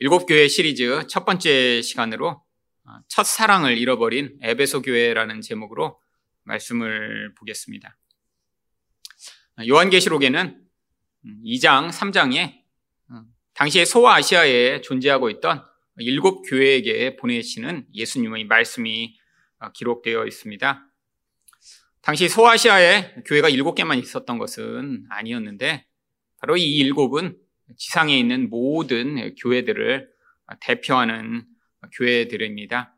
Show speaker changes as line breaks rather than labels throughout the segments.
일곱 교회 시리즈 첫 번째 시간으로 첫 사랑을 잃어버린 에베소 교회라는 제목으로 말씀을 보겠습니다. 요한계시록에는 2장, 3장에 당시에 소아시아에 존재하고 있던 일곱 교회에게 보내시는 예수님의 말씀이 기록되어 있습니다. 당시 소아시아에 교회가 일곱 개만 있었던 것은 아니었는데 바로 이 일곱은 지상에 있는 모든 교회들을 대표하는 교회들입니다.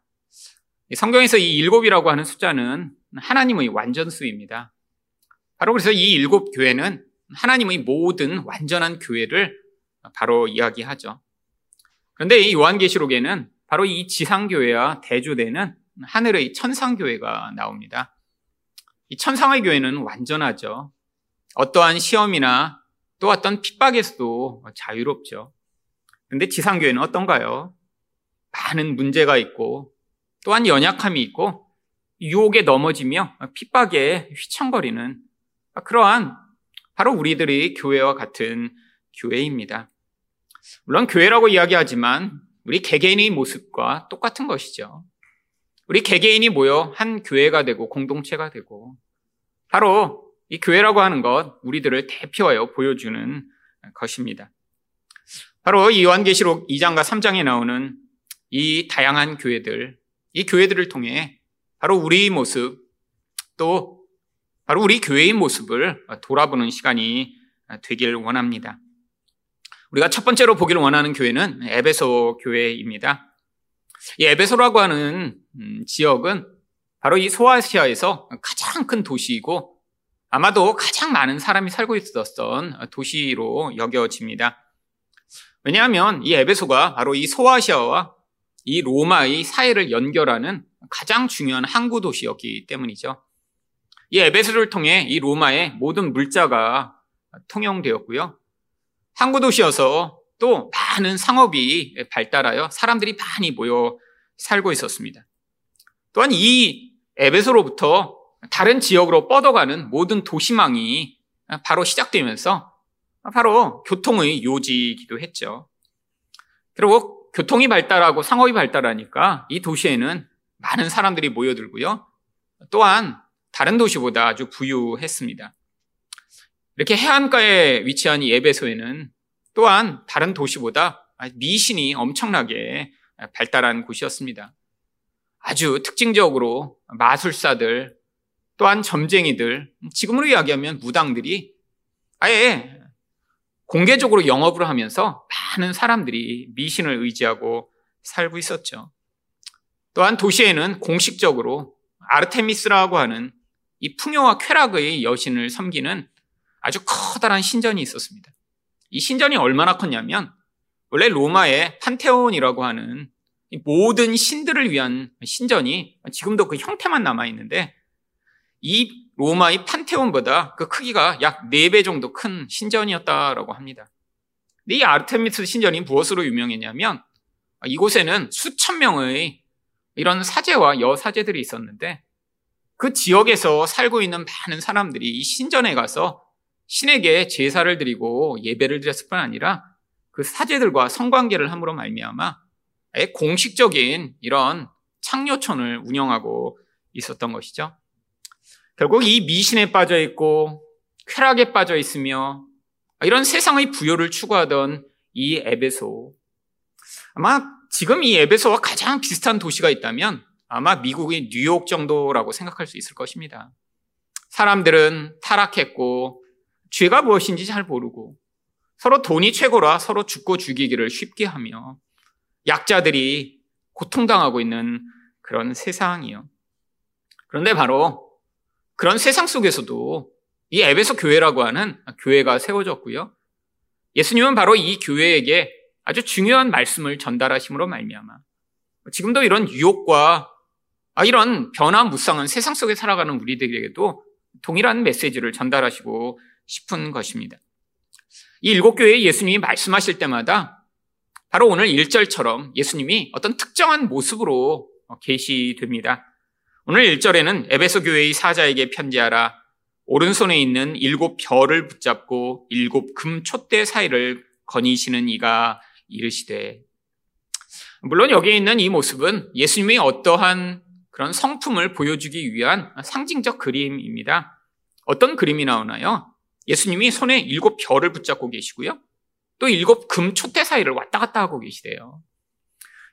성경에서 이 일곱이라고 하는 숫자는 하나님의 완전수입니다. 바로 그래서 이 일곱 교회는 하나님의 모든 완전한 교회를 바로 이야기하죠. 그런데 이 요한계시록에는 바로 이 지상교회와 대조되는 하늘의 천상교회가 나옵니다. 이 천상의 교회는 완전하죠. 어떠한 시험이나 또 어떤 핍박에서도 자유롭죠. 그런데 지상교회는 어떤가요? 많은 문제가 있고 또한 연약함이 있고 유혹에 넘어지며 핍박에 휘청거리는 그러한 바로 우리들의 교회와 같은 교회입니다. 물론 교회라고 이야기하지만 우리 개개인의 모습과 똑같은 것이죠. 우리 개개인이 모여 한 교회가 되고 공동체가 되고 바로 이 교회라고 하는 것 우리들을 대표하여 보여주는 것입니다. 바로 이 요한계시록 2장과 3장에 나오는 이 다양한 교회들, 이 교회들을 통해 바로 우리 모습 또 바로 우리 교회의 모습을 돌아보는 시간이 되길 원합니다. 우리가 첫 번째로 보기를 원하는 교회는 에베소 교회입니다. 이 에베소라고 하는 음, 지역은 바로 이 소아시아에서 가장 큰 도시이고 아마도 가장 많은 사람이 살고 있었던 도시로 여겨집니다. 왜냐하면 이 에베소가 바로 이 소아시아와 이 로마의 사회를 연결하는 가장 중요한 항구 도시였기 때문이죠. 이 에베소를 통해 이 로마의 모든 물자가 통용되었고요. 항구 도시여서 또 많은 상업이 발달하여 사람들이 많이 모여 살고 있었습니다. 또한 이 에베소로부터 다른 지역으로 뻗어가는 모든 도시망이 바로 시작되면서 바로 교통의 요지이기도 했죠. 그리고 교통이 발달하고 상업이 발달하니까 이 도시에는 많은 사람들이 모여들고요. 또한 다른 도시보다 아주 부유했습니다. 이렇게 해안가에 위치한 이 에베소에는 또한 다른 도시보다 미신이 엄청나게 발달한 곳이었습니다. 아주 특징적으로 마술사들, 또한 점쟁이들, 지금으로 이야기하면 무당들이 아예 공개적으로 영업을 하면서 많은 사람들이 미신을 의지하고 살고 있었죠. 또한 도시에는 공식적으로 아르테미스라고 하는 이 풍요와 쾌락의 여신을 섬기는 아주 커다란 신전이 있었습니다. 이 신전이 얼마나 컸냐면 원래 로마의 판테온이라고 하는 모든 신들을 위한 신전이 지금도 그 형태만 남아 있는데 이 로마의 판테온보다 그 크기가 약 4배 정도 큰 신전이었다라고 합니다. 이 아르테미스 신전이 무엇으로 유명했냐면 이곳에는 수천 명의 이런 사제와 여사제들이 있었는데 그 지역에서 살고 있는 많은 사람들이 이 신전에 가서 신에게 제사를 드리고 예배를 드렸을 뿐 아니라 그 사제들과 성관계를 함으로 말미암아 공식적인 이런 창녀촌을 운영하고 있었던 것이죠. 결국 이 미신에 빠져 있고 쾌락에 빠져 있으며 이런 세상의 부여를 추구하던 이 에베소. 아마 지금 이 에베소와 가장 비슷한 도시가 있다면 아마 미국의 뉴욕 정도라고 생각할 수 있을 것입니다. 사람들은 타락했고 죄가 무엇인지 잘 모르고 서로 돈이 최고라 서로 죽고 죽이기를 쉽게 하며 약자들이 고통당하고 있는 그런 세상이요. 그런데 바로 그런 세상 속에서도 이 에베소 교회라고 하는 교회가 세워졌고요. 예수님은 바로 이 교회에게 아주 중요한 말씀을 전달하심으로 말미암아 지금도 이런 유혹과 아, 이런 변화무쌍한 세상 속에 살아가는 우리들에게도 동일한 메시지를 전달하시고 싶은 것입니다. 이 일곱 교회에 예수님이 말씀하실 때마다 바로 오늘 1절처럼 예수님이 어떤 특정한 모습으로 계시됩니다. 오늘 1절에는 에베소 교회의 사자에게 편지하라. 오른손에 있는 일곱 별을 붙잡고 일곱 금 촛대 사이를 거니시는 이가 이르시되 물론 여기에 있는 이 모습은 예수님의 어떠한 그런 성품을 보여주기 위한 상징적 그림입니다. 어떤 그림이 나오나요? 예수님이 손에 일곱 별을 붙잡고 계시고요. 또 일곱 금 촛대 사이를 왔다 갔다 하고 계시대요.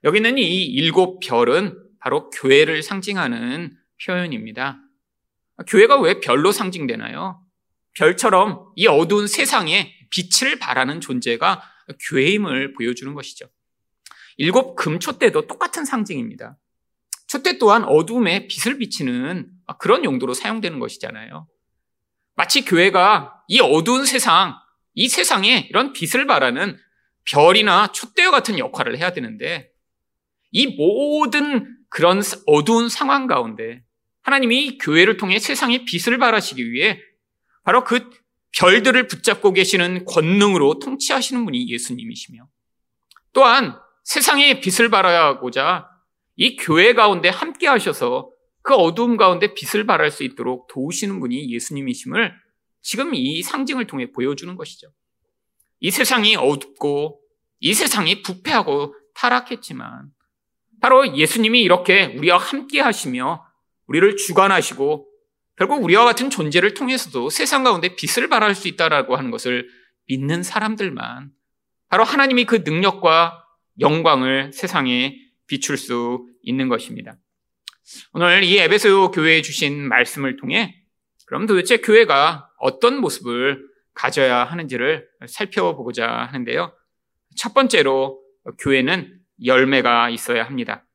여기 는 이 일곱 별은 바로 교회를 상징하는 표현입니다. 교회가 왜 별로 상징되나요? 별처럼 이 어두운 세상에 빛을 발하는 존재가 교회임을 보여주는 것이죠. 일곱 금촛대도 똑같은 상징입니다. 촛대 또한 어둠에 빛을 비치는 그런 용도로 사용되는 것이잖아요. 마치 교회가 이 어두운 세상, 이 세상에 이런 빛을 발하는 별이나 촛대와 같은 역할을 해야 되는데 이 모든 그런 어두운 상황 가운데 하나님이 교회를 통해 세상에 빛을 발하시기 위해 바로 그 별들을 붙잡고 계시는 권능으로 통치하시는 분이 예수님이시며 또한 세상에 빛을 발하고자 이 교회 가운데 함께 하셔서 그 어두움 가운데 빛을 발할 수 있도록 도우시는 분이 예수님이심을 지금 이 상징을 통해 보여주는 것이죠. 이 세상이 어둡고 이 세상이 부패하고 타락했지만 바로 예수님이 이렇게 우리와 함께 하시며 우리를 주관하시고 결국 우리와 같은 존재를 통해서도 세상 가운데 빛을 발할 수 있다라고 하는 것을 믿는 사람들만 바로 하나님이 그 능력과 영광을 세상에 비출 수 있는 것입니다. 오늘 이 에베소 교회에 주신 말씀을 통해 그럼 도대체 교회가 어떤 모습을 가져야 하는지를 살펴보고자 하는데요. 첫 번째로 교회는 열매가 있어야 합니다.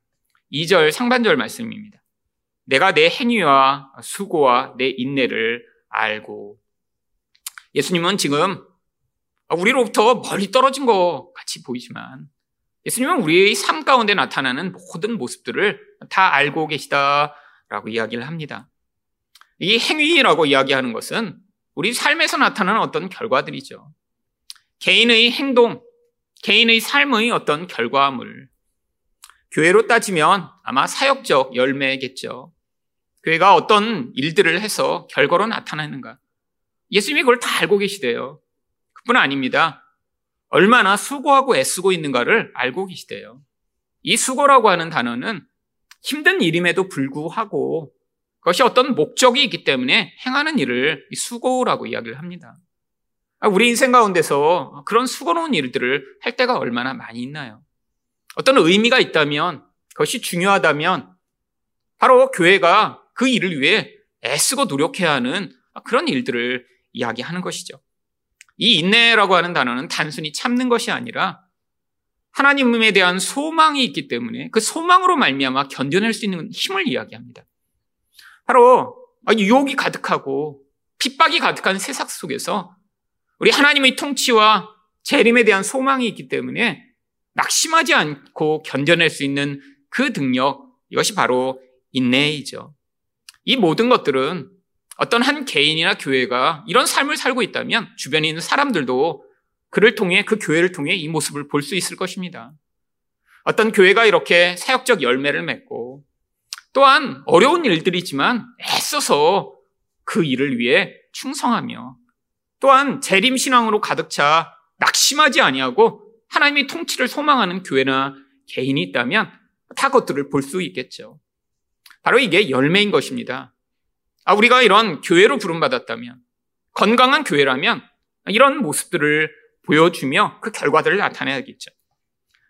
2절 상반절 말씀입니다. 내가 내 행위와 수고와 내 인내를 알고 예수님은 지금 우리로부터 멀리 떨어진 것 같이 보이지만 예수님은 우리의 삶 가운데 나타나는 모든 모습들을 다 알고 계시다라고 이야기를 합니다. 이 행위라고 이야기하는 것은 우리 삶에서 나타나는 어떤 결과들이죠. 개인의 행동, 개인의 삶의 어떤 결과물. 교회로 따지면 아마 사역적 열매겠죠. 교회가 어떤 일들을 해서 결과로 나타나는가. 예수님이 그걸 다 알고 계시대요. 그뿐 아닙니다. 얼마나 수고하고 애쓰고 있는가를 알고 계시대요. 이 수고라고 하는 단어는 힘든 일임에도 불구하고 그것이 어떤 목적이 있기 때문에 행하는 일을 수고라고 이야기를 합니다. 아, 우리 인생 가운데서 그런 수고로운 일들을 할 때가 얼마나 많이 있나요? 어떤 의미가 있다면 그것이 중요하다면 바로 교회가 그 일을 위해 애쓰고 노력해야 하는 그런 일들을 이야기하는 것이죠. 이 인내라고 하는 단어는 단순히 참는 것이 아니라 하나님에 대한 소망이 있기 때문에 그 소망으로 말미암아 견뎌낼 수 있는 힘을 이야기합니다. 바로 유혹이 가득하고 핍박이 가득한 세상 속에서 우리 하나님의 통치와 재림에 대한 소망이 있기 때문에 낙심하지 않고 견뎌낼 수 있는 그 능력 이것이 바로 인내이죠. 이 모든 것들은 어떤 한 개인이나 교회가 이런 삶을 살고 있다면 주변에 있는 사람들도 그를 통해 그 교회를 통해 이 모습을 볼 수 있을 것입니다. 어떤 교회가 이렇게 사역적 열매를 맺고 또한 어려운 일들이지만 애써서 그 일을 위해 충성하며 또한 재림 신앙으로 가득 차 낙심하지 아니하고 하나님의 통치를 소망하는 교회나 개인이 있다면 다 그것들을 볼 수 있겠죠. 바로 이게 열매인 것입니다. 아, 우리가 이런 교회로 부름받았다면, 건강한 교회라면 이런 모습들을 보여주며 그 결과들을 나타내야겠죠.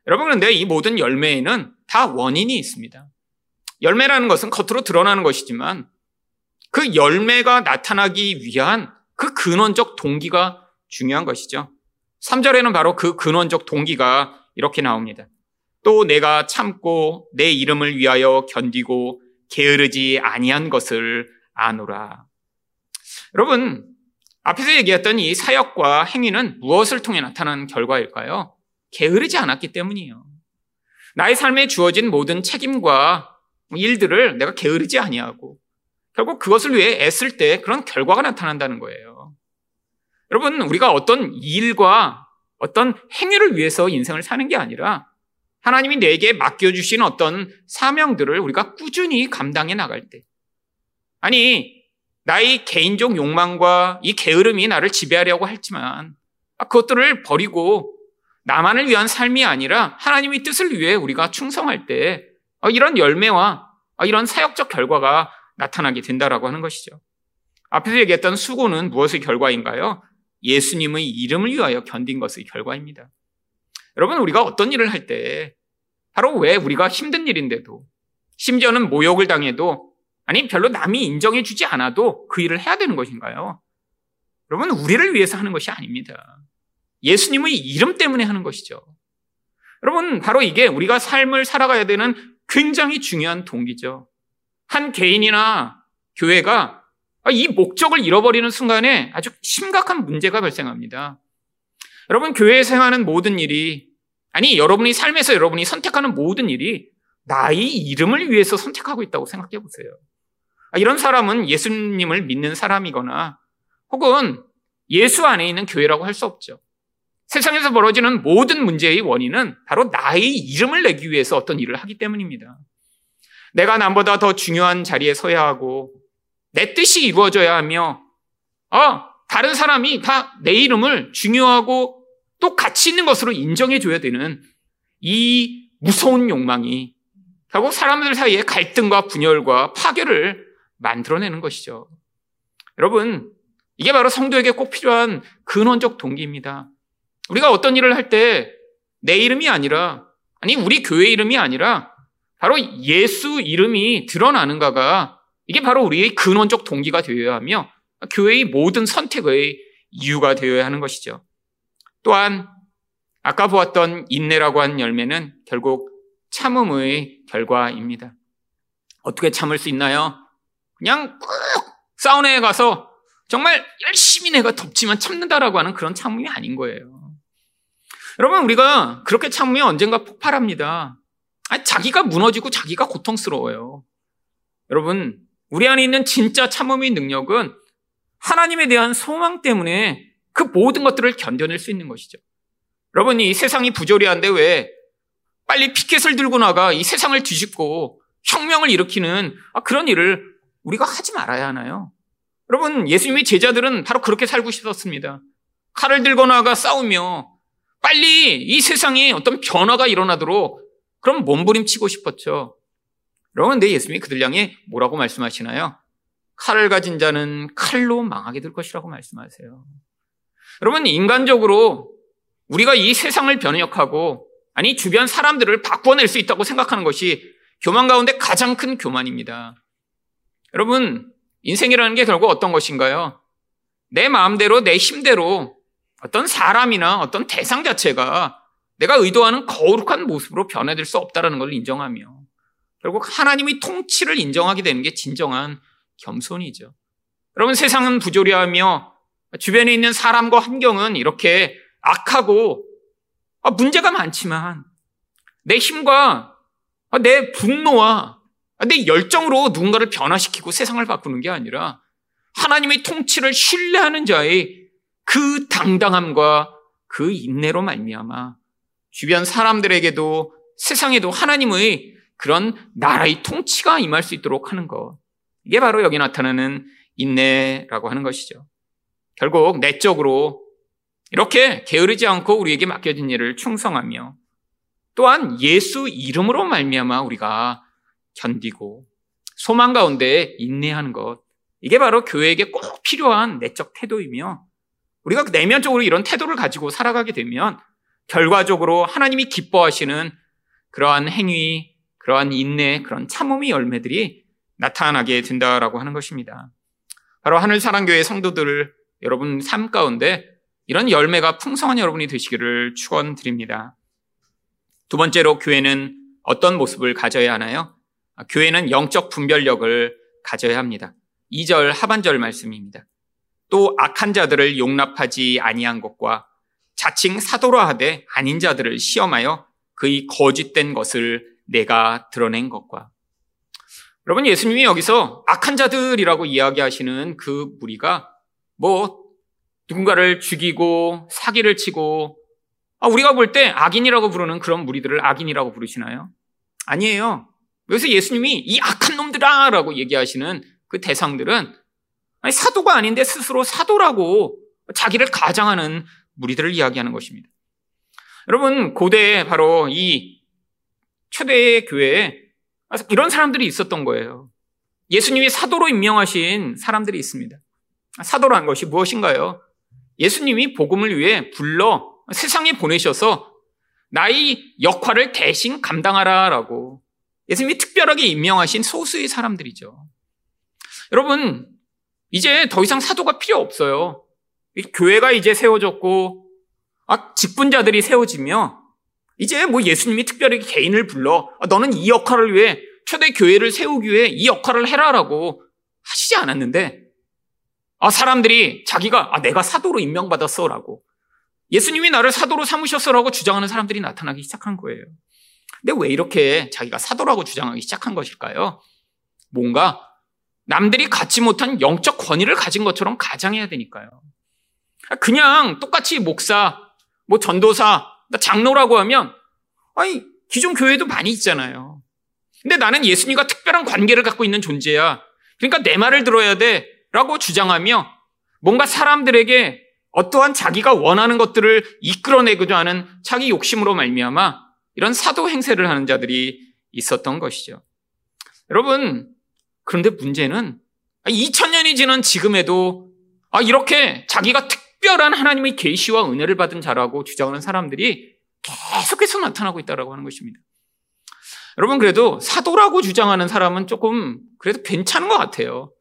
여러분, 그런데 이 모든 열매에는 다 원인이 있습니다. 열매라는 것은 겉으로 드러나는 것이지만 그 열매가 나타나기 위한 그 근원적 동기가 중요한 것이죠. 3절에는 바로 그 근원적 동기가 이렇게 나옵니다. 또 내가 참고 내 이름을 위하여 견디고 게으르지 아니한 것을 아노라. 여러분, 앞에서 얘기했던 이 사역과 행위는 무엇을 통해 나타나는 결과일까요? 게으르지 않았기 때문이에요. 나의 삶에 주어진 모든 책임과 일들을 내가 게으르지 아니하고 결국 그것을 위해 애쓸 때 그런 결과가 나타난다는 거예요. 여러분, 우리가 어떤 일과 어떤 행위를 위해서 인생을 사는 게 아니라 하나님이 내게 맡겨주신 어떤 사명들을 우리가 꾸준히 감당해 나갈 때 아니, 나의 개인적 욕망과 이 게으름이 나를 지배하려고 했지만 아, 그것들을 버리고 나만을 위한 삶이 아니라 하나님의 뜻을 위해 우리가 충성할 때 어, 이런 열매와 어, 이런 사역적 결과가 나타나게 된다라고 하는 것이죠. 앞에서 얘기했던 수고는 무엇의 결과인가요? 예수님의 이름을 위하여 견딘 것의 결과입니다. 여러분, 우리가 어떤 일을 할 때, 바로 왜 우리가 힘든 일인데도, 심지어는 모욕을 당해도, 아니, 별로 남이 인정해 주지 않아도 그 일을 해야 되는 것인가요? 여러분, 우리를 위해서 하는 것이 아닙니다. 예수님의 이름 때문에 하는 것이죠. 여러분, 바로 이게 우리가 삶을 살아가야 되는 굉장히 중요한 동기죠. 한 개인이나 교회가 이 목적을 잃어버리는 순간에 아주 심각한 문제가 발생합니다. 여러분, 교회에서 행하는 모든 일이, 아니, 여러분이 삶에서 여러분이 선택하는 모든 일이 나의 이름을 위해서 선택하고 있다고 생각해 보세요. 아, 이런 사람은 예수님을 믿는 사람이거나 혹은 예수 안에 있는 교회라고 할 수 없죠. 세상에서 벌어지는 모든 문제의 원인은 바로 나의 이름을 내기 위해서 어떤 일을 하기 때문입니다. 내가 남보다 더 중요한 자리에 서야 하고 내 뜻이 이루어져야 하며 아, 다른 사람이 다 내 이름을 중요하고 또 가치 있는 것으로 인정해 줘야 되는 이 무서운 욕망이 결국 사람들 사이에 갈등과 분열과 파괴를 만들어내는 것이죠. 여러분, 이게 바로 성도에게 꼭 필요한 근원적 동기입니다. 우리가 어떤 일을 할 때 내 이름이 아니라, 아니, 우리 교회 이름이 아니라, 바로 예수 이름이 드러나는가가 이게 바로 우리의 근원적 동기가 되어야 하며, 교회의 모든 선택의 이유가 되어야 하는 것이죠. 또한, 아까 보았던 인내라고 한 열매는 결국 참음의 결과입니다. 어떻게 참을 수 있나요? 그냥 꾹 사우나에 가서 정말 열심히 내가 덥지만 참는다라고 하는 그런 참음이 아닌 거예요. 여러분, 우리가 그렇게 참으면 언젠가 폭발합니다. 아니, 자기가 무너지고 자기가 고통스러워요. 여러분, 우리 안에 있는 진짜 참음의 능력은 하나님에 대한 소망 때문에 그 모든 것들을 견뎌낼 수 있는 것이죠. 여러분, 이 세상이 부조리한데 왜 빨리 피켓을 들고 나가 이 세상을 뒤집고 혁명을 일으키는 아, 그런 일을 우리가 하지 말아야 하나요? 여러분, 예수님의 제자들은 바로 그렇게 살고 싶었습니다. 칼을 들고 나가 싸우며 빨리 이 세상에 어떤 변화가 일어나도록 그럼 몸부림치고 싶었죠. 여러분, 근데 예수님이 그들 향해 뭐라고 말씀하시나요? 칼을 가진 자는 칼로 망하게 될 것이라고 말씀하세요. 여러분, 인간적으로 우리가 이 세상을 변혁하고 아니 주변 사람들을 바꿔낼 수 있다고 생각하는 것이 교만 가운데 가장 큰 교만입니다. 여러분, 인생이라는 게 결국 어떤 것인가요? 내 마음대로, 내 힘대로 어떤 사람이나 어떤 대상 자체가 내가 의도하는 거룩한 모습으로 변해질 수 없다는 걸 인정하며 결국 하나님의 통치를 인정하게 되는 게 진정한 겸손이죠. 여러분 세상은 부조리하며 주변에 있는 사람과 환경은 이렇게 악하고 아, 문제가 많지만 내 힘과 내 분노와 내 열정으로 누군가를 변화시키고 세상을 바꾸는 게 아니라 하나님의 통치를 신뢰하는 자의 그 당당함과 그 인내로 말미암아 주변 사람들에게도 세상에도 하나님의 그런 나라의 통치가 임할 수 있도록 하는 것. 이게 바로 여기 나타나는 인내라고 하는 것이죠. 결국 내적으로 이렇게 게으르지 않고 우리에게 맡겨진 일을 충성하며 또한 예수 이름으로 말미암아 우리가 견디고 소망 가운데 인내하는 것. 이게 바로 교회에게 꼭 필요한 내적 태도이며 우리가 내면적으로 이런 태도를 가지고 살아가게 되면 결과적으로 하나님이 기뻐하시는 그러한 행위, 그러한 인내, 그런 참음의 열매들이 나타나게 된다라고 하는 것입니다. 바로 하늘사랑교회 성도들 여러분 삶 가운데 이런 열매가 풍성한 여러분이 되시기를 축원드립니다. 두 번째로 교회는 어떤 모습을 가져야 하나요? 교회는 영적 분별력을 가져야 합니다. 2절 하반절 말씀입니다. 또 악한 자들을 용납하지 아니한 것과 자칭 사도라 하되 아닌 자들을 시험하여 그의 거짓된 것을 내가 드러낸 것과 여러분 예수님이 여기서 악한 자들이라고 이야기하시는 그 무리가 뭐 누군가를 죽이고 사기를 치고 아, 우리가 볼 때 악인이라고 부르는 그런 무리들을 악인이라고 부르시나요? 아니에요. 여기서 예수님이 이 악한 놈들아라고 얘기하시는 그 대상들은 아니, 사도가 아닌데 스스로 사도라고 자기를 가장하는 무리들을 이야기하는 것입니다. 여러분, 고대에 바로 이 초대의 교회에 이런 사람들이 있었던 거예요. 예수님이 사도로 임명하신 사람들이 있습니다. 사도라는 것이 무엇인가요? 예수님이 복음을 위해 불러 세상에 보내셔서 나의 역할을 대신 감당하라라고 예수님이 특별하게 임명하신 소수의 사람들이죠. 여러분, 이제 더 이상 사도가 필요 없어요. 교회가 이제 세워졌고, 아, 직분자들이 세워지며, 이제 뭐 예수님이 특별히 개인을 불러, 아, 너는 이 역할을 위해 초대 교회를 세우기 위해 이 역할을 해라라고 하시지 않았는데, 아, 사람들이 자기가, 아, 내가 사도로 임명받았어라고, 예수님이 나를 사도로 삼으셨어라고 주장하는 사람들이 나타나기 시작한 거예요. 근데 왜 이렇게 자기가 사도라고 주장하기 시작한 것일까요? 뭔가 남들이 갖지 못한 영적 권위를 가진 것처럼 가장해야 되니까요. 그냥 똑같이 목사, 뭐 전도사, 장로라고 하면 아니 기존 교회도 많이 있잖아요. 근데 나는 예수님과 특별한 관계를 갖고 있는 존재야. 그러니까 내 말을 들어야 돼라고 주장하며 뭔가 사람들에게 어떠한 자기가 원하는 것들을 이끌어내고자 하는 자기 욕심으로 말미암아 이런 사도 행세를 하는 자들이 있었던 것이죠. 여러분, 그런데 문제는 2000년이 지난 지금에도 아, 이렇게 자기가 특 별한 하나님의 계시와 은혜를 받은 자라고 주장하는 사람들이 계속해서 나타나고 있다고 하는 것입니다. 여러분 그래도 사도라고 주장하는 사람은 조금 그래도 괜찮은 것 같아요.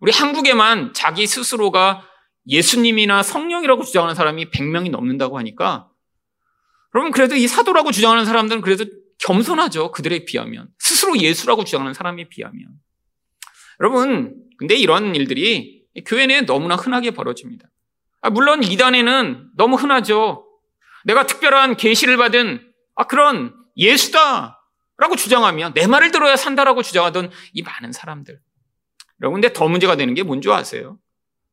우리 한국에만 자기 스스로가 예수님이나 성령이라고 주장하는 사람이 100명이 넘는다고 하니까 여러분 그래도 이 사도라고 주장하는 사람들은 그래도 겸손하죠. 그들에 비하면. 스스로 예수라고 주장하는 사람에 비하면. 여러분, 근데 이런 일들이 교회 내에 너무나 흔하게 벌어집니다. 아, 물론 이단에는 너무 흔하죠. 내가 특별한 계시를 받은 아, 그런 예수다라고 주장하며 내 말을 들어야 산다라고 주장하던 이 많은 사람들. 근데 더 문제가 되는 게 뭔지 아세요?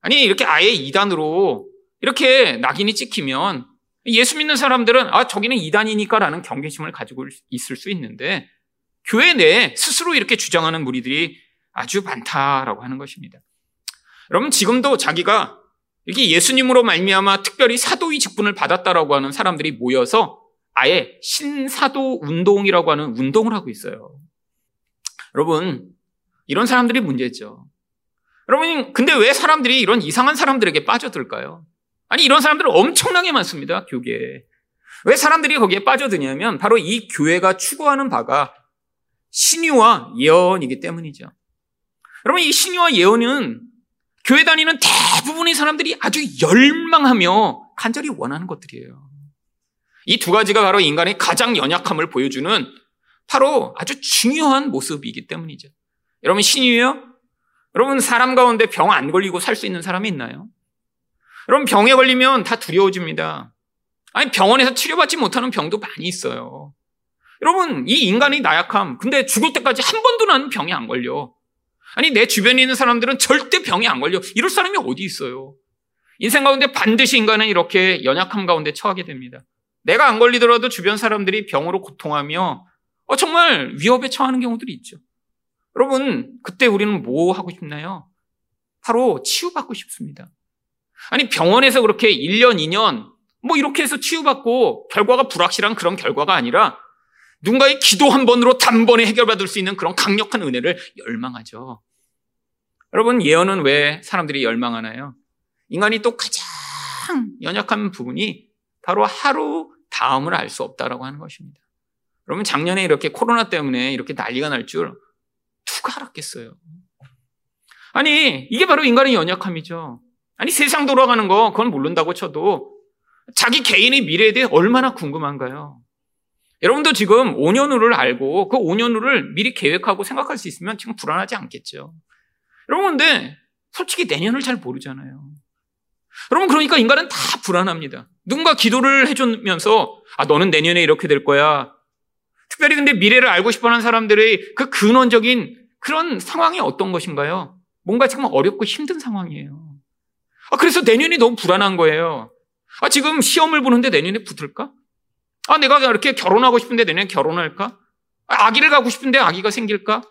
아니, 이렇게 아예 이단으로 이렇게 낙인이 찍히면 예수 믿는 사람들은 아, 저기는 이단이니까라는 경계심을 가지고 있을 수 있는데 교회 내에 스스로 이렇게 주장하는 무리들이 아주 많다라고 하는 것입니다. 여러분 지금도 자기가 이렇게 예수님으로 말미암아 특별히 사도의 직분을 받았다라고 하는 사람들이 모여서 아예 신사도 운동이라고 하는 운동을 하고 있어요. 여러분 이런 사람들이 문제죠. 여러분 근데 왜 사람들이 이런 이상한 사람들에게 빠져들까요? 아니 이런 사람들 엄청나게 많습니다. 교계에. 왜 사람들이 거기에 빠져드냐면 바로 이 교회가 추구하는 바가 신유와 예언이기 때문이죠. 여러분 이 신유와 예언은 교회 다니는 대부분의 사람들이 아주 열망하며 간절히 원하는 것들이에요. 이 두 가지가 바로 인간의 가장 연약함을 보여주는 바로 아주 중요한 모습이기 때문이죠. 여러분 신유요? 여러분 사람 가운데 병 안 걸리고 살 수 있는 사람이 있나요? 여러분 병에 걸리면 다 두려워집니다. 아니 병원에서 치료받지 못하는 병도 많이 있어요. 여러분 이 인간의 나약함 근데 죽을 때까지 한 번도 나는 병이 안 걸려. 아니 내 주변에 있는 사람들은 절대 병이 안 걸려. 이럴 사람이 어디 있어요? 인생 가운데 반드시 인간은 이렇게 연약함 가운데 처하게 됩니다. 내가 안 걸리더라도 주변 사람들이 병으로 고통하며 어, 정말 위협에 처하는 경우들이 있죠. 여러분 그때 우리는 뭐 하고 싶나요? 바로 치유받고 싶습니다. 아니 병원에서 그렇게 1년, 2년 뭐 이렇게 해서 치유받고 결과가 불확실한 그런 결과가 아니라 누군가의 기도 한 번으로 단번에 해결받을 수 있는 그런 강력한 은혜를 열망하죠. 여러분 예언은 왜 사람들이 열망하나요? 인간이 또 가장 연약한 부분이 바로 하루 다음을 알 수 없다라고 하는 것입니다. 여러분 작년에 이렇게 코로나 때문에 이렇게 난리가 날 줄 누가 알았겠어요? 아니 이게 바로 인간의 연약함이죠. 아니 세상 돌아가는 거 그건 모른다고 쳐도 자기 개인의 미래에 대해 얼마나 궁금한가요? 여러분도 지금 5년 후를 알고 그 5년 후를 미리 계획하고 생각할 수 있으면 지금 불안하지 않겠죠. 여러분 근데 솔직히 내년을 잘 모르잖아요. 여러분 그러니까 인간은 다 불안합니다. 누군가 기도를 해주면서 아 너는 내년에 이렇게 될 거야. 특별히 근데 미래를 알고 싶어하는 사람들의 그 근원적인 그런 상황이 어떤 것인가요? 뭔가 지금 어렵고 힘든 상황이에요. 아, 그래서 내년이 너무 불안한 거예요. 아, 지금 시험을 보는데 내년에 붙을까? 아, 내가 이렇게 결혼하고 싶은데 내년에 결혼할까? 아, 아기를 가고 싶은데 아기가 생길까?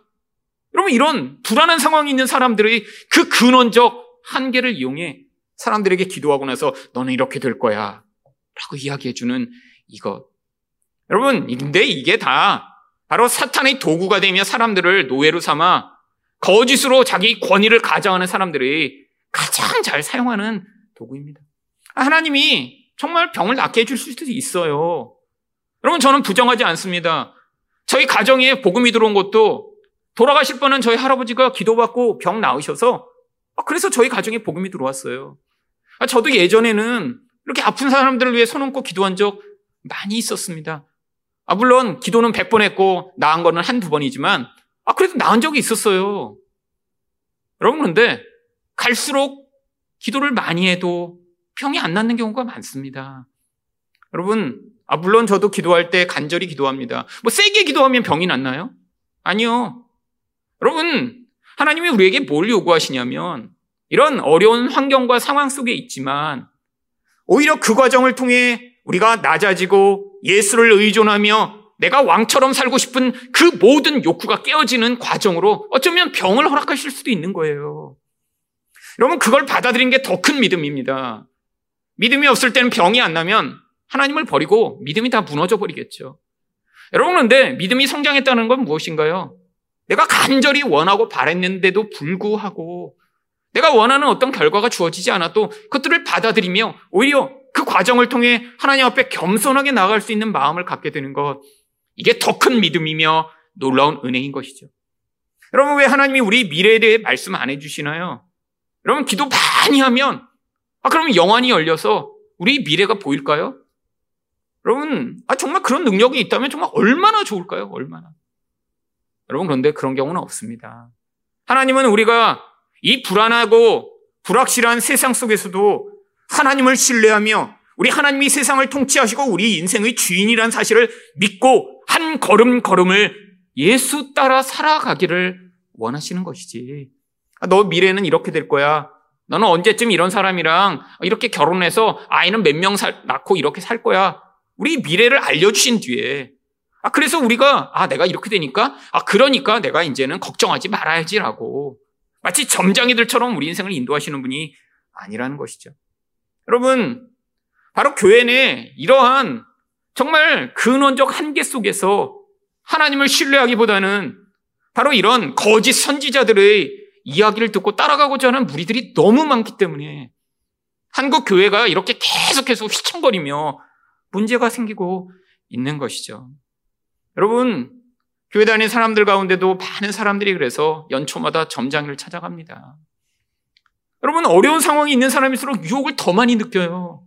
여러분, 이런 불안한 상황이 있는 사람들의 그 근원적 한계를 이용해 사람들에게 기도하고 나서 너는 이렇게 될 거야. 라고 이야기해주는 이것. 여러분, 근데 이게 다 바로 사탄의 도구가 되며 사람들을 노예로 삼아 거짓으로 자기 권위를 가져가는 사람들이 가장 잘 사용하는 도구입니다. 하나님이 정말 병을 낫게 해줄 수도 있어요. 여러분, 저는 부정하지 않습니다. 저희 가정에 복음이 들어온 것도 돌아가실 뻔한 저희 할아버지가 기도받고 병 나으셔서 아, 그래서 저희 가정에 복음이 들어왔어요. 아, 저도 예전에는 이렇게 아픈 사람들을 위해 손 얹고 기도한 적 많이 있었습니다. 아, 물론 기도는 100번 했고 나은 거는 한두 번이지만 아, 그래도 나은 적이 있었어요. 여러분, 그런데 갈수록 기도를 많이 해도 병이 안 낫는 경우가 많습니다. 여러분, 아, 물론 저도 기도할 때 간절히 기도합니다. 뭐 세게 기도하면 병이 낫나요? 아니요. 여러분, 하나님이 우리에게 뭘 요구하시냐면 이런 어려운 환경과 상황 속에 있지만 오히려 그 과정을 통해 우리가 낮아지고 예수를 의존하며 내가 왕처럼 살고 싶은 그 모든 욕구가 깨어지는 과정으로 어쩌면 병을 허락하실 수도 있는 거예요. 여러분, 그걸 받아들인 게 더 큰 믿음입니다. 믿음이 없을 때는 병이 안 나면 하나님을 버리고 믿음이 다 무너져 버리겠죠. 여러분, 그런데 믿음이 성장했다는 건 무엇인가요? 내가 간절히 원하고 바랬는데도 불구하고 내가 원하는 어떤 결과가 주어지지 않아도 그것들을 받아들이며 오히려 그 과정을 통해 하나님 앞에 겸손하게 나아갈 수 있는 마음을 갖게 되는 것. 이게 더 큰 믿음이며 놀라운 은혜인 것이죠. 여러분, 왜 하나님이 우리 미래에 대해 말씀 안 해주시나요? 여러분, 기도 많이 하면, 아, 그러면 영안이 열려서 우리 미래가 보일까요? 여러분, 아, 정말 그런 능력이 있다면 정말 얼마나 좋을까요? 얼마나. 여러분, 그런데 그런 경우는 없습니다. 하나님은 우리가 이 불안하고 불확실한 세상 속에서도 하나님을 신뢰하며 우리 하나님이 세상을 통치하시고 우리 인생의 주인이란 사실을 믿고 한 걸음 걸음을 예수 따라 살아가기를 원하시는 것이지. 아, 너 미래는 이렇게 될 거야. 너는 언제쯤 이런 사람이랑 이렇게 결혼해서 아이는 몇 명 낳고 이렇게 살 거야. 우리 미래를 알려주신 뒤에. 아, 그래서 우리가, 아, 내가 이렇게 되니까, 아, 그러니까 내가 이제는 걱정하지 말아야지라고. 마치 점장이들처럼 우리 인생을 인도하시는 분이 아니라는 것이죠. 여러분, 바로 교회 내 이러한 정말 근원적 한계 속에서 하나님을 신뢰하기보다는 바로 이런 거짓 선지자들의 이야기를 듣고 따라가고자 하는 무리들이 너무 많기 때문에 한국 교회가 이렇게 계속해서 휘청거리며 문제가 생기고 있는 것이죠. 여러분, 교회 다니는 사람들 가운데도 많은 사람들이 그래서 연초마다 점장을 찾아갑니다. 여러분, 어려운 상황이 있는 사람일수록 유혹을 더 많이 느껴요.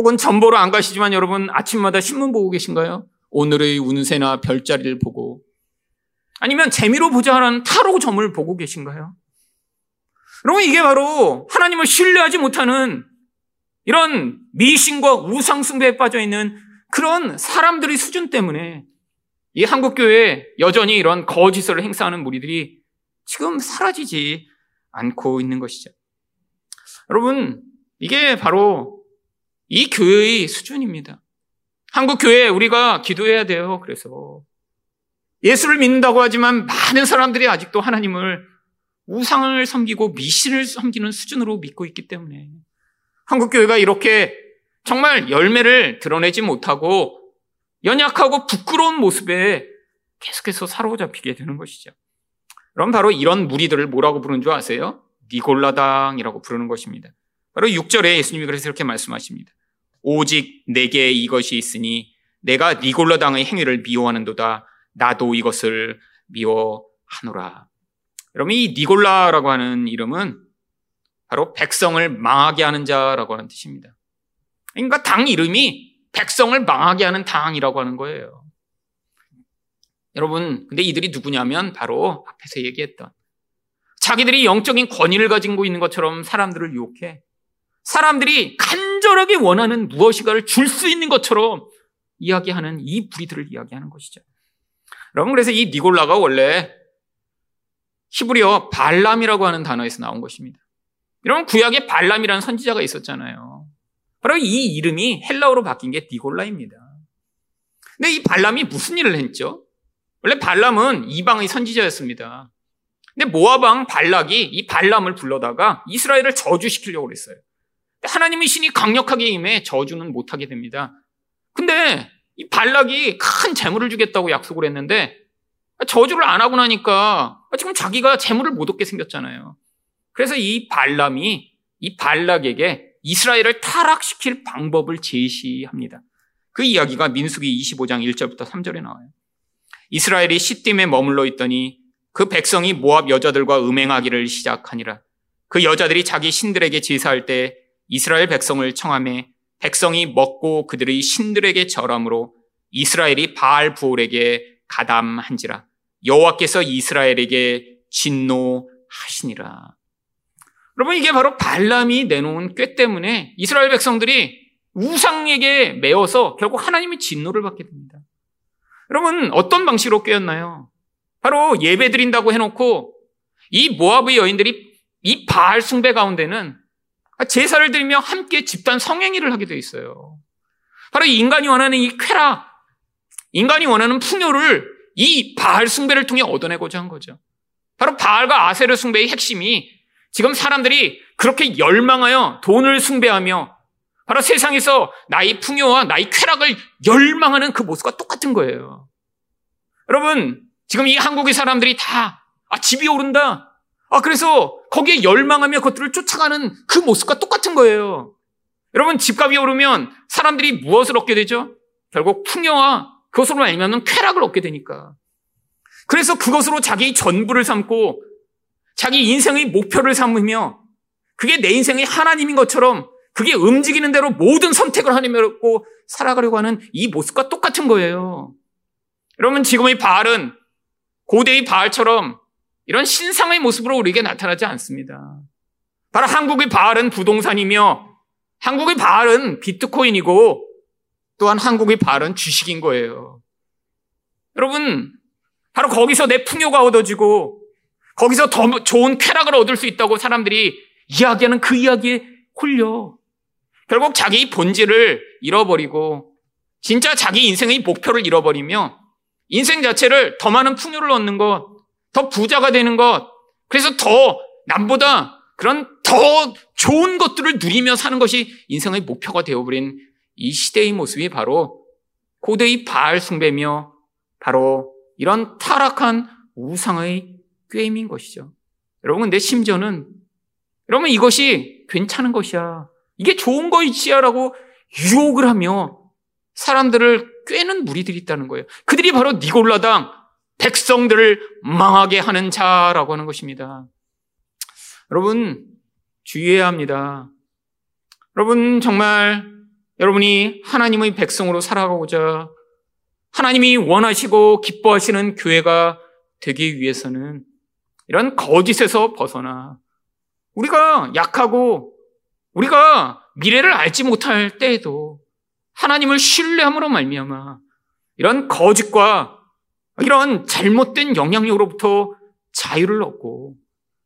혹은 전보로 안 가시지만 여러분 아침마다 신문 보고 계신가요? 오늘의 운세나 별자리를 보고 아니면 재미로 보자 하는 타로 점을 보고 계신가요? 여러분 이게 바로 하나님을 신뢰하지 못하는 이런 미신과 우상숭배에 빠져 있는 그런 사람들의 수준 때문에 이 한국교회에 여전히 이런 거짓을 행사하는 무리들이 지금 사라지지 않고 있는 것이죠. 여러분, 이게 바로 이 교회의 수준입니다. 한국 교회 우리가 기도해야 돼요. 그래서 예수를 믿는다고 하지만 많은 사람들이 아직도 하나님을 우상을 섬기고 미신을 섬기는 수준으로 믿고 있기 때문에 한국 교회가 이렇게 정말 열매를 드러내지 못하고 연약하고 부끄러운 모습에 계속해서 사로잡히게 되는 것이죠. 그럼 바로 이런 무리들을 뭐라고 부르는 줄 아세요? 니골라당이라고 부르는 것입니다. 바로 6절에 예수님이 그래서 이렇게 말씀하십니다. 오직 내게 이것이 있으니 내가 니골라당의 행위를 미워하는도다. 나도 이것을 미워하노라. 여러분 이 니골라라고 하는 이름은 바로 백성을 망하게 하는 자라고 하는 뜻입니다. 그러니까 당 이름이 백성을 망하게 하는 당이라고 하는 거예요. 여러분, 근데 이들이 누구냐면 바로 앞에서 얘기했던 자기들이 영적인 권위를 가지고 있는 것처럼 사람들을 유혹해 사람들이 간절하게 원하는 무엇인가를 줄 수 있는 것처럼 이야기하는 이 부리들을 이야기하는 것이죠. 여러분, 그래서 이 니골라가 원래 히브리어 발람이라고 하는 단어에서 나온 것입니다. 여러분, 구약에 발람이라는 선지자가 있었잖아요. 바로 이 이름이 헬라어로 바뀐 게 니골라입니다. 근데 이 발람이 무슨 일을 했죠? 원래 발람은 이방의 선지자였습니다. 근데 모아방 발락이 이 발람을 불러다가 이스라엘을 저주시키려고 그랬어요. 하나님의 신이 강력하게 임해 저주는 못하게 됩니다. 근데 이 발락이 큰 재물을 주겠다고 약속을 했는데 저주를 안 하고 나니까 지금 자기가 재물을 못 얻게 생겼잖아요. 그래서 이 발람이 이 발락에게 이스라엘을 타락시킬 방법을 제시합니다. 그 이야기가 민수기 25장 1절부터 3절에 나와요. 이스라엘이 시딤에 머물러 있더니 그 백성이 모압 여자들과 음행하기를 시작하니라. 그 여자들이 자기 신들에게 제사할 때 이스라엘 백성을 청함해 백성이 먹고 그들의 신들에게 절함으로 이스라엘이 바알 부올에게 가담한지라. 여호와께서 이스라엘에게 진노하시니라. 여러분 이게 바로 발람이 내놓은 꾀 때문에 이스라엘 백성들이 우상에게 매어서 결국 하나님의 진노를 받게 됩니다. 여러분 어떤 방식으로 꾀였나요? 바로 예배 드린다고 해놓고 이 모압의 여인들이 이 바알 숭배 가운데는 제사를 드리며 함께 집단 성행위를 하게 돼 있어요. 바로 인간이 원하는 이 쾌락, 인간이 원하는 풍요를 이 바알 숭배를 통해 얻어내고자 한 거죠. 바로 바알과 아세르 숭배의 핵심이 지금 사람들이 그렇게 열망하여 돈을 숭배하며 바로 세상에서 나의 풍요와 나의 쾌락을 열망하는 그 모습과 똑같은 거예요. 여러분, 지금 이 한국의 사람들이 다, 아, 집이 오른다. 아, 그래서 거기에 열망하며 그것들을 쫓아가는 그 모습과 똑같은 거예요. 여러분, 집값이 오르면 사람들이 무엇을 얻게 되죠? 결국 풍요와 그것으로 알면 쾌락을 얻게 되니까. 그래서 그것으로 자기 전부를 삼고 자기 인생의 목표를 삼으며 그게 내 인생의 하나님인 것처럼 그게 움직이는 대로 모든 선택을 하려고 살아가려고 하는 이 모습과 똑같은 거예요. 여러분, 지금의 바알은 고대의 바알처럼 이런 신상의 모습으로 우리에게 나타나지 않습니다. 바로 한국의 바알은 부동산이며 한국의 바알은 비트코인이고 또한 한국의 바알은 주식인 거예요. 여러분, 바로 거기서 내 풍요가 얻어지고 거기서 더 좋은 쾌락을 얻을 수 있다고 사람들이 이야기하는 그 이야기에 홀려. 결국 자기 본질을 잃어버리고 진짜 자기 인생의 목표를 잃어버리며 인생 자체를 더 많은 풍요를 얻는 것, 더 부자가 되는 것, 그래서 더 남보다 그런 더 좋은 것들을 누리며 사는 것이 인생의 목표가 되어버린 이 시대의 모습이 바로 고대의 바알 숭배며 바로 이런 타락한 우상의 꾀임인 것이죠. 여러분, 근데 심지어는 여러분 이것이 괜찮은 것이야. 이게 좋은 것이야라고 유혹을 하며 사람들을 꿰는 무리들이 있다는 거예요. 그들이 바로 니골라당 백성들을 망하게 하는 자라고 하는 것입니다. 여러분 주의해야 합니다. 여러분 정말 여러분이 하나님의 백성으로 살아가고자 하나님이 원하시고 기뻐하시는 교회가 되기 위해서는 이런 거짓에서 벗어나 우리가 약하고 우리가 미래를 알지 못할 때에도 하나님을 신뢰함으로 말미암아 이런 거짓과 이런 잘못된 영향력으로부터 자유를 얻고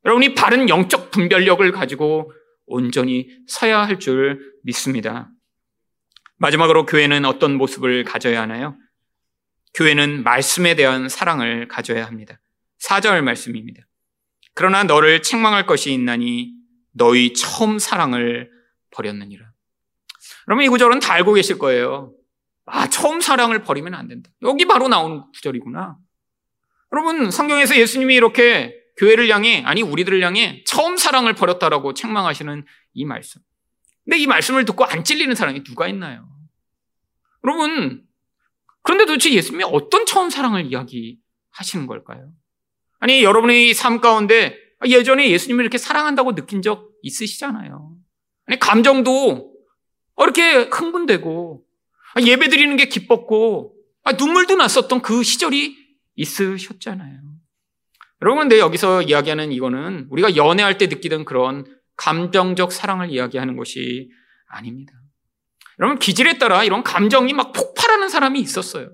여러분이 바른 영적 분별력을 가지고 온전히 서야 할 줄 믿습니다. 마지막으로 교회는 어떤 모습을 가져야 하나요? 교회는 말씀에 대한 사랑을 가져야 합니다. 4절 말씀입니다. 그러나 너를 책망할 것이 있나니 너희 처음 사랑을 버렸느니라. 여러분 이 구절은 다 알고 계실 거예요. 아, 처음 사랑을 버리면 안 된다. 여기 바로 나오는 구절이구나. 여러분 성경에서 예수님이 이렇게 교회를 향해 아니 우리들을 향해 처음 사랑을 버렸다라고 책망하시는 이 말씀. 근데 이 말씀을 듣고 안 찔리는 사람이 누가 있나요? 여러분 그런데 도대체 예수님이 어떤 처음 사랑을 이야기하시는 걸까요? 아니 여러분의 삶 가운데 예전에 예수님을 이렇게 사랑한다고 느낀 적 있으시잖아요. 아니 감정도 이렇게 흥분되고 예배 드리는 게 기뻤고 눈물도 났었던 그 시절이 있으셨잖아요. 여러분, 근데 여기서 이야기하는 이거는 우리가 연애할 때 느끼던 그런 감정적 사랑을 이야기하는 것이 아닙니다. 여러분, 기질에 따라 이런 감정이 막 폭발하는 사람이 있었어요.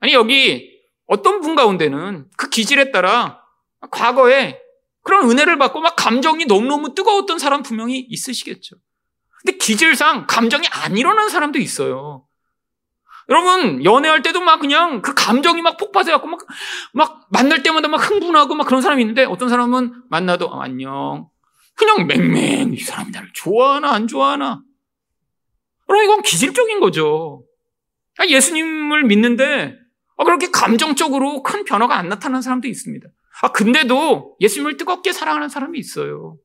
아니, 여기 어떤 분 가운데는 그 기질에 따라 과거에 그런 은혜를 받고 막 감정이 너무너무 뜨거웠던 사람 분명히 있으시겠죠. 근데 기질상 감정이 안 일어나는 사람도 있어요. 여러분, 연애할 때도 막 그냥 그 감정이 막 폭발해갖고 막, 막 만날 때마다 막 흥분하고 막 그런 사람이 있는데 어떤 사람은 만나도 어, 안녕. 그냥 맹맹 이 사람이 나를 좋아하나 안 좋아하나. 그럼 이건 기질적인 거죠. 아, 예수님을 믿는데 아, 그렇게 감정적으로 큰 변화가 안 나타나는 사람도 있습니다. 아, 근데도 예수님을 뜨겁게 사랑하는 사람이 있어요.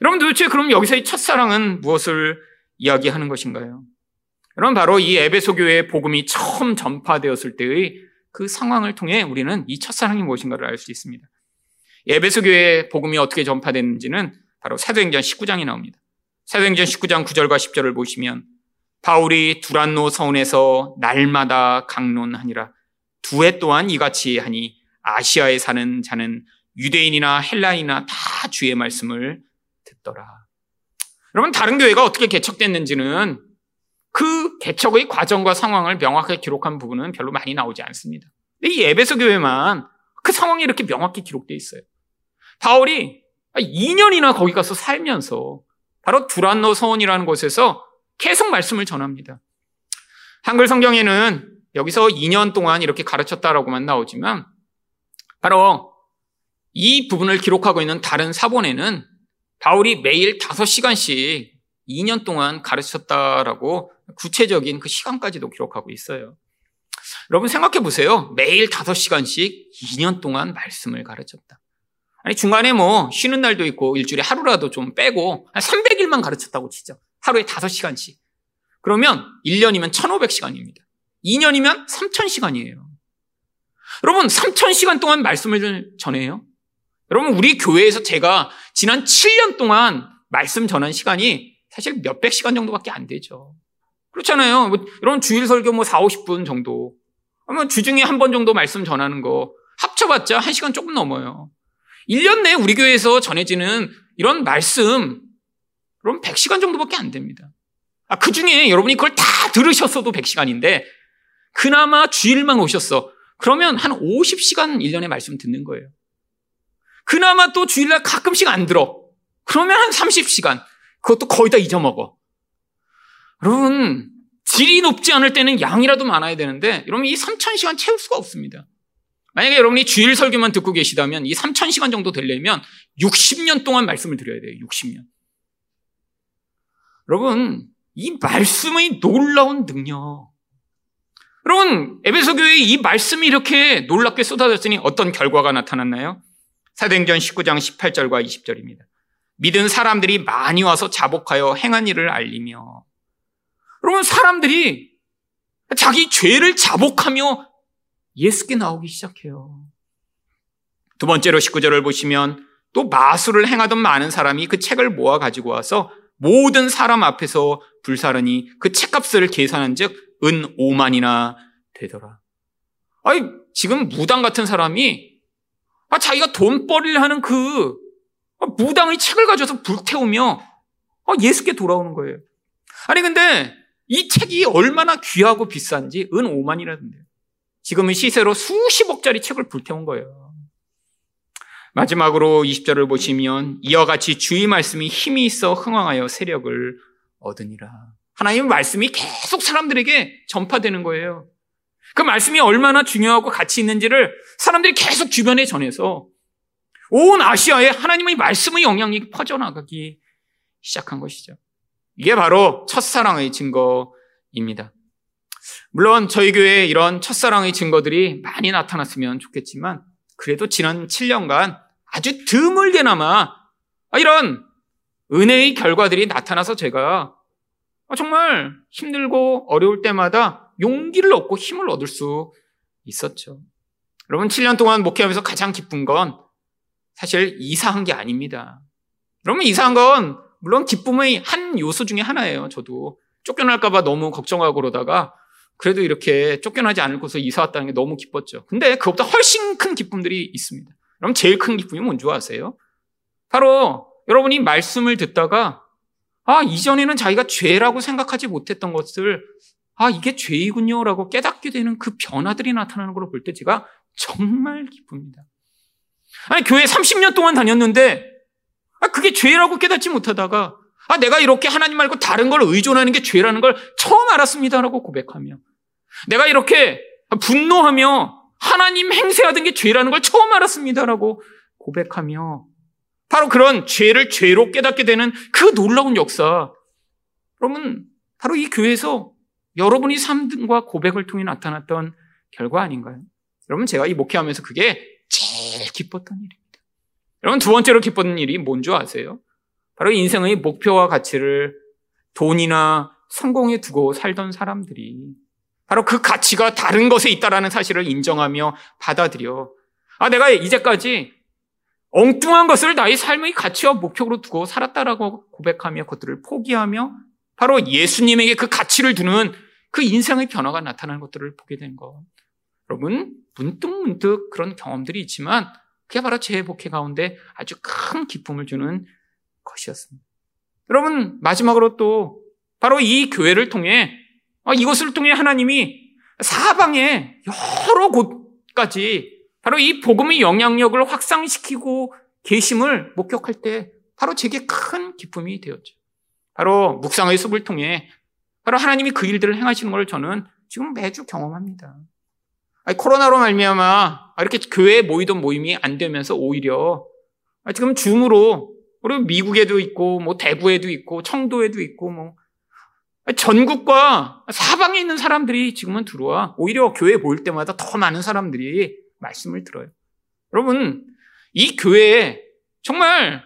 여러분 도대체 그럼 여기서 이 첫사랑은 무엇을 이야기하는 것인가요? 여러분 바로 이 에베소 교회의 복음이 처음 전파되었을 때의 그 상황을 통해 우리는 이 첫사랑이 무엇인가를 알 수 있습니다. 에베소 교회의 복음이 어떻게 전파됐는지는 바로 사도행전 19장이 나옵니다. 사도행전 19장 9절과 10절을 보시면 바울이 두란노 서원에서 날마다 강론하니라 두해 동안 이같이 하니 아시아에 사는 자는 유대인이나 헬라인이나 다 주의 말씀을 듣더라. 여러분 다른 교회가 어떻게 개척됐는지는 그 개척의 과정과 상황을 명확하게 기록한 부분은 별로 많이 나오지 않습니다. 근데 이 에베소 교회만 그 상황이 이렇게 명확히 기록되어 있어요. 바울이 2년이나 거기 가서 살면서 바로 두란노 서원이라는 곳에서 계속 말씀을 전합니다. 한글 성경에는 여기서 2년 동안 이렇게 가르쳤다라고만 나오지만 바로 이 부분을 기록하고 있는 다른 사본에는 바울이 매일 5시간씩 2년 동안 가르쳤다라고 구체적인 그 시간까지도 기록하고 있어요. 여러분 생각해 보세요. 매일 5시간씩 2년 동안 말씀을 가르쳤다. 아니 중간에 뭐 쉬는 날도 있고 일주일에 하루라도 좀 빼고 한 300일만 가르쳤다고 치죠. 하루에 5시간씩. 그러면 1년이면 1500시간입니다. 2년이면 3000시간이에요. 여러분 3000시간 동안 말씀을 전해요. 여러분 우리 교회에서 제가 지난 7년 동안 말씀 전한 시간이 사실 몇백 시간 정도밖에 안 되죠. 그렇잖아요. 뭐, 여러분 주일 설교 뭐 4, 50분 정도. 그러면 주중에 한 번 정도 말씀 전하는 거 합쳐봤자 1시간 조금 넘어요. 1년 내에 우리 교회에서 전해지는 이런 말씀, 그럼 100시간 정도밖에 안 됩니다. 아, 그 중에 여러분이 그걸 다 들으셨어도 100시간인데, 그나마 주일만 오셨어. 그러면 한 50시간 1년에 말씀 듣는 거예요. 그나마 또 주일날 가끔씩 안 들어. 그러면 한 30시간. 그것도 거의 다 잊어먹어. 여러분, 질이 높지 않을 때는 양이라도 많아야 되는데, 여러분 이 3,000시간 채울 수가 없습니다. 만약에 여러분이 주일 설교만 듣고 계시다면 이 3,000시간 정도 되려면 60년 동안 말씀을 드려야 돼요. 60년. 여러분, 이 말씀의 놀라운 능력. 여러분, 에베소 교회에 이 말씀이 이렇게 놀랍게 쏟아졌으니 어떤 결과가 나타났나요? 사도행전 19장 18절과 20절입니다. 믿은 사람들이 많이 와서 자복하여 행한 일을 알리며 여러분 사람들이 자기 죄를 자복하며 예수께 나오기 시작해요. 두 번째로 19절을 보시면 또 마술을 행하던 많은 사람이 그 책을 모아 가지고 와서 모든 사람 앞에서 불사르니 그 책값을 계산한 즉 은 5만이나 되더라. 아니, 지금 무당 같은 사람이 아, 자기가 돈벌이를 하는 그 무당의 책을 가져서 불태우며 예수께 돌아오는 거예요. 아니, 근데 이 책이 얼마나 귀하고 비싼지 은 5만이라던데요. 지금은 시세로 수십억짜리 책을 불태운 거예요. 마지막으로 20절을 보시면 이와 같이 주의 말씀이 힘이 있어 흥왕하여 세력을 얻으니라. 하나님의 말씀이 계속 사람들에게 전파되는 거예요. 그 말씀이 얼마나 중요하고 가치 있는지를 사람들이 계속 주변에 전해서 온 아시아에 하나님의 말씀의 영향력이 퍼져나가기 시작한 것이죠. 이게 바로 첫사랑의 증거입니다. 물론 저희 교회에 이런 첫사랑의 증거들이 많이 나타났으면 좋겠지만 그래도 지난 7년간 아주 드물게나마 이런 은혜의 결과들이 나타나서 제가 정말 힘들고 어려울 때마다 용기를 얻고 힘을 얻을 수 있었죠. 여러분 7년 동안 목회하면서 가장 기쁜 건 사실 이사한 게 아닙니다. 여러분 이사한 건 물론 기쁨의 한 요소 중에 하나예요. 저도 쫓겨날까봐 너무 걱정하고 그러다가 그래도 이렇게 쫓겨나지 않을 곳에 이사 왔다는 게 너무 기뻤죠. 근데 그것보다 훨씬 큰 기쁨들이 있습니다. 그럼 제일 큰 기쁨이 뭔지 아세요? 바로 여러분이 말씀을 듣다가 아, 이전에는 자기가 죄라고 생각하지 못했던 것을 아, 이게 죄이군요라고 깨닫게 되는 그 변화들이 나타나는 걸 볼 때 제가 정말 기쁩니다. 아니, 교회 30년 동안 다녔는데 아, 그게 죄라고 깨닫지 못하다가 아, 내가 이렇게 하나님 말고 다른 걸 의존하는 게 죄라는 걸 처음 알았습니다라고 고백하며 내가 이렇게 분노하며 하나님 행세하던 게 죄라는 걸 처음 알았습니다라고 고백하며 바로 그런 죄를 죄로 깨닫게 되는 그 놀라운 역사. 여러분, 바로 이 교회에서 여러분이 삶과 고백을 통해 나타났던 결과 아닌가요? 여러분 제가 이 목회하면서 그게 제일 기뻤던 일입니다. 여러분 두 번째로 기뻤던 일이 뭔지 아세요? 바로 인생의 목표와 가치를 돈이나 성공에 두고 살던 사람들이 바로 그 가치가 다른 것에 있다라는 사실을 인정하며 받아들여. 아, 내가 이제까지 엉뚱한 것을 나의 삶의 가치와 목표로 두고 살았다라고 고백하며 그것들을 포기하며 바로 예수님에게 그 가치를 두는 그 인생의 변화가 나타나는 것들을 보게 된 것. 여러분, 문득문득 그런 경험들이 있지만 그게 바로 제 목회 가운데 아주 큰 기쁨을 주는 것이었습니다. 여러분, 마지막으로 또 바로 이 교회를 통해 어, 이것을 통해 하나님이 사방에 여러 곳까지 바로 이 복음의 영향력을 확산시키고 계심을 목격할 때 바로 제게 큰 기쁨이 되었죠. 바로 묵상의 숲을 통해 바로 하나님이 그 일들을 행하시는 걸 저는 지금 매주 경험합니다. 아니, 코로나로 말미암아 이렇게 교회에 모이던 모임이 안 되면서 오히려 지금 줌으로 우리 미국에도 있고 뭐 대구에도 있고 청도에도 있고 뭐 전국과 사방에 있는 사람들이 지금은 들어와 오히려 교회 에 모일 때마다 더 많은 사람들이 말씀을 들어요. 여러분 이 교회에 정말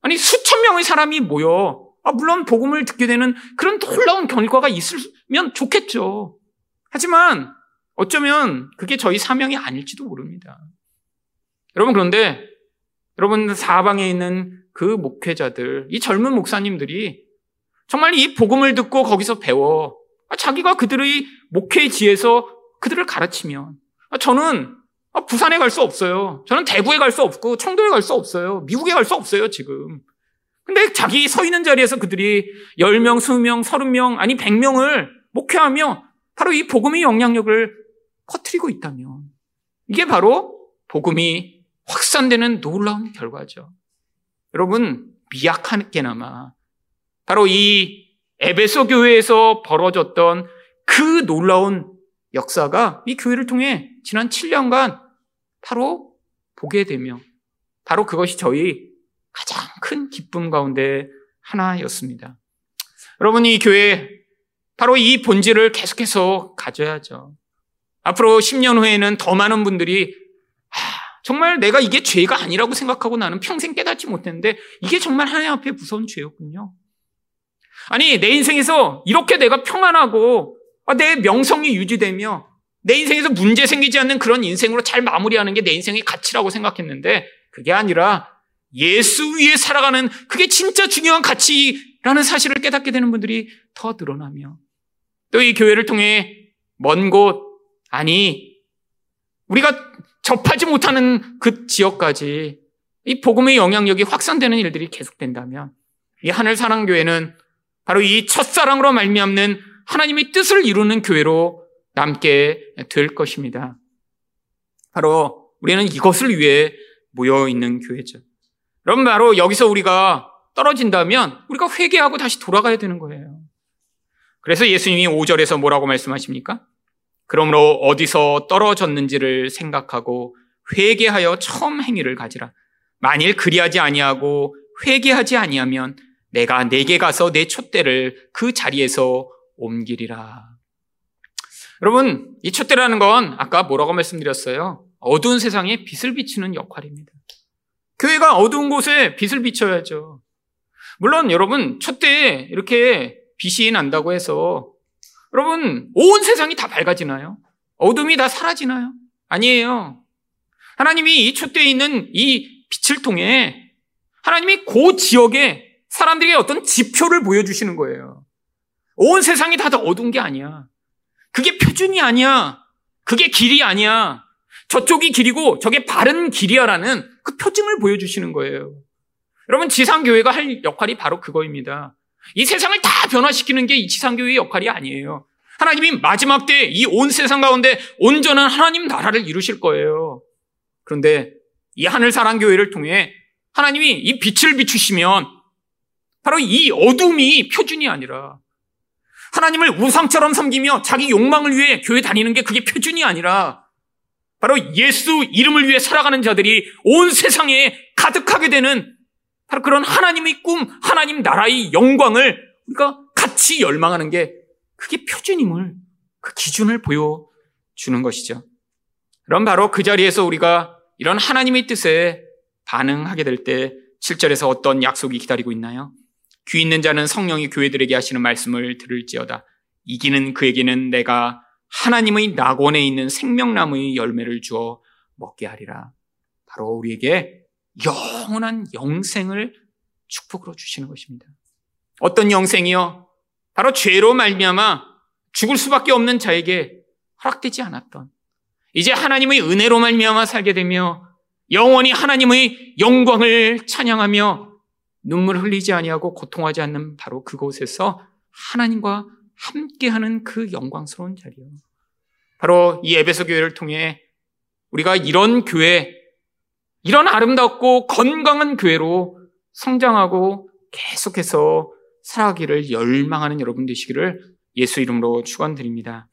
아니 수천 명의 사람이 모여 아, 물론 복음을 듣게 되는 그런 놀라운 결과가 있으면 좋겠죠. 하지만 어쩌면 그게 저희 사명이 아닐지도 모릅니다. 여러분 그런데 여러분 사방에 있는 그 목회자들, 이 젊은 목사님들이 정말 이 복음을 듣고 거기서 배워 아, 자기가 그들의 목회지에서 그들을 가르치면 아, 저는 아, 부산에 갈 수 없어요. 저는 대구에 갈 수 없고 청도에 갈 수 없어요. 미국에 갈 수 없어요, 지금. 근데 자기 서 있는 자리에서 그들이 10명, 20명, 30명, 아니 100명을 목회하며 바로 이 복음의 영향력을 퍼뜨리고 있다면 이게 바로 복음이 확산되는 놀라운 결과죠. 여러분 미약하게나마 바로 이 에베소 교회에서 벌어졌던 그 놀라운 역사가 이 교회를 통해 지난 7년간 바로 보게 되며 바로 그것이 저희 가장 큰 기쁨 가운데 하나였습니다. 여러분 이 교회 바로 이 본질을 계속해서 가져야죠. 앞으로 10년 후에는 더 많은 분들이 아, 정말 내가 이게 죄가 아니라고 생각하고 나는 평생 깨닫지 못했는데 이게 정말 하나님 앞에 무서운 죄였군요. 아니 내 인생에서 이렇게 내가 평안하고 아, 내 명성이 유지되며 내 인생에서 문제 생기지 않는 그런 인생으로 잘 마무리하는 게 내 인생의 가치라고 생각했는데 그게 아니라 예수 위에 살아가는 그게 진짜 중요한 가치라는 사실을 깨닫게 되는 분들이 더 늘어나며 또 이 교회를 통해 먼 곳, 아니, 우리가 접하지 못하는 그 지역까지 이 복음의 영향력이 확산되는 일들이 계속된다면 이 하늘 사랑교회는 바로 이 첫사랑으로 말미암는 하나님의 뜻을 이루는 교회로 남게 될 것입니다. 바로 우리는 이것을 위해 모여 있는 교회죠. 여러분 바로 여기서 우리가 떨어진다면 우리가 회개하고 다시 돌아가야 되는 거예요. 그래서 예수님이 5절에서 뭐라고 말씀하십니까? 그러므로 어디서 떨어졌는지를 생각하고 회개하여 처음 행위를 가지라. 만일 그리하지 아니하고 회개하지 아니하면 내가 내게 가서 내 촛대를 그 자리에서 옮기리라. 여러분, 이 촛대라는 건 아까 뭐라고 말씀드렸어요? 어두운 세상에 빛을 비추는 역할입니다. 교회가 어두운 곳에 빛을 비춰야죠. 물론 여러분, 촛대에 이렇게 빛이 난다고 해서 여러분, 온 세상이 다 밝아지나요? 어둠이 다 사라지나요? 아니에요. 하나님이 이 촛대에 있는 이 빛을 통해 하나님이 그 지역에 사람들에게 어떤 지표를 보여주시는 거예요. 온 세상이 다 어두운 게 아니야. 그게 표준이 아니야. 그게 길이 아니야. 저쪽이 길이고 저게 바른 길이야라는 그 표징을 보여주시는 거예요. 여러분, 지상교회가 할 역할이 바로 그거입니다. 이 세상을 다 변화시키는 게 이 지상교회의 역할이 아니에요. 하나님이 마지막 때 이 온 세상 가운데 온전한 하나님 나라를 이루실 거예요. 그런데 이 하늘 사랑 교회를 통해 하나님이 이 빛을 비추시면 바로 이 어둠이 표준이 아니라 하나님을 우상처럼 섬기며 자기 욕망을 위해 교회 다니는 게 그게 표준이 아니라 바로 예수 이름을 위해 살아가는 자들이 온 세상에 가득하게 되는 바로 그런 하나님의 꿈, 하나님 나라의 영광을 우리가 같이 열망하는 게 그게 표준임을, 그 기준을 보여주는 것이죠. 그럼 바로 그 자리에서 우리가 이런 하나님의 뜻에 반응하게 될 때 7절에서 어떤 약속이 기다리고 있나요? 귀 있는 자는 성령이 교회들에게 하시는 말씀을 들을지어다. 이기는 그에게는 내가 하나님의 낙원에 있는 생명나무의 열매를 주어 먹게 하리라. 바로 우리에게 영원한 영생을 축복으로 주시는 것입니다. 어떤 영생이요? 바로 죄로 말미암아 죽을 수밖에 없는 자에게 허락되지 않았던 이제 하나님의 은혜로 말미암아 살게 되며 영원히 하나님의 영광을 찬양하며 눈물 흘리지 아니하고 고통하지 않는 바로 그곳에서 하나님과 함께하는 그 영광스러운 자리요. 바로 이 에베소 교회를 통해 우리가 이런 교회, 이런 아름답고 건강한 교회로 성장하고 계속해서 살아가기를 열망하는 여러분 되시기를 예수 이름으로 축원드립니다.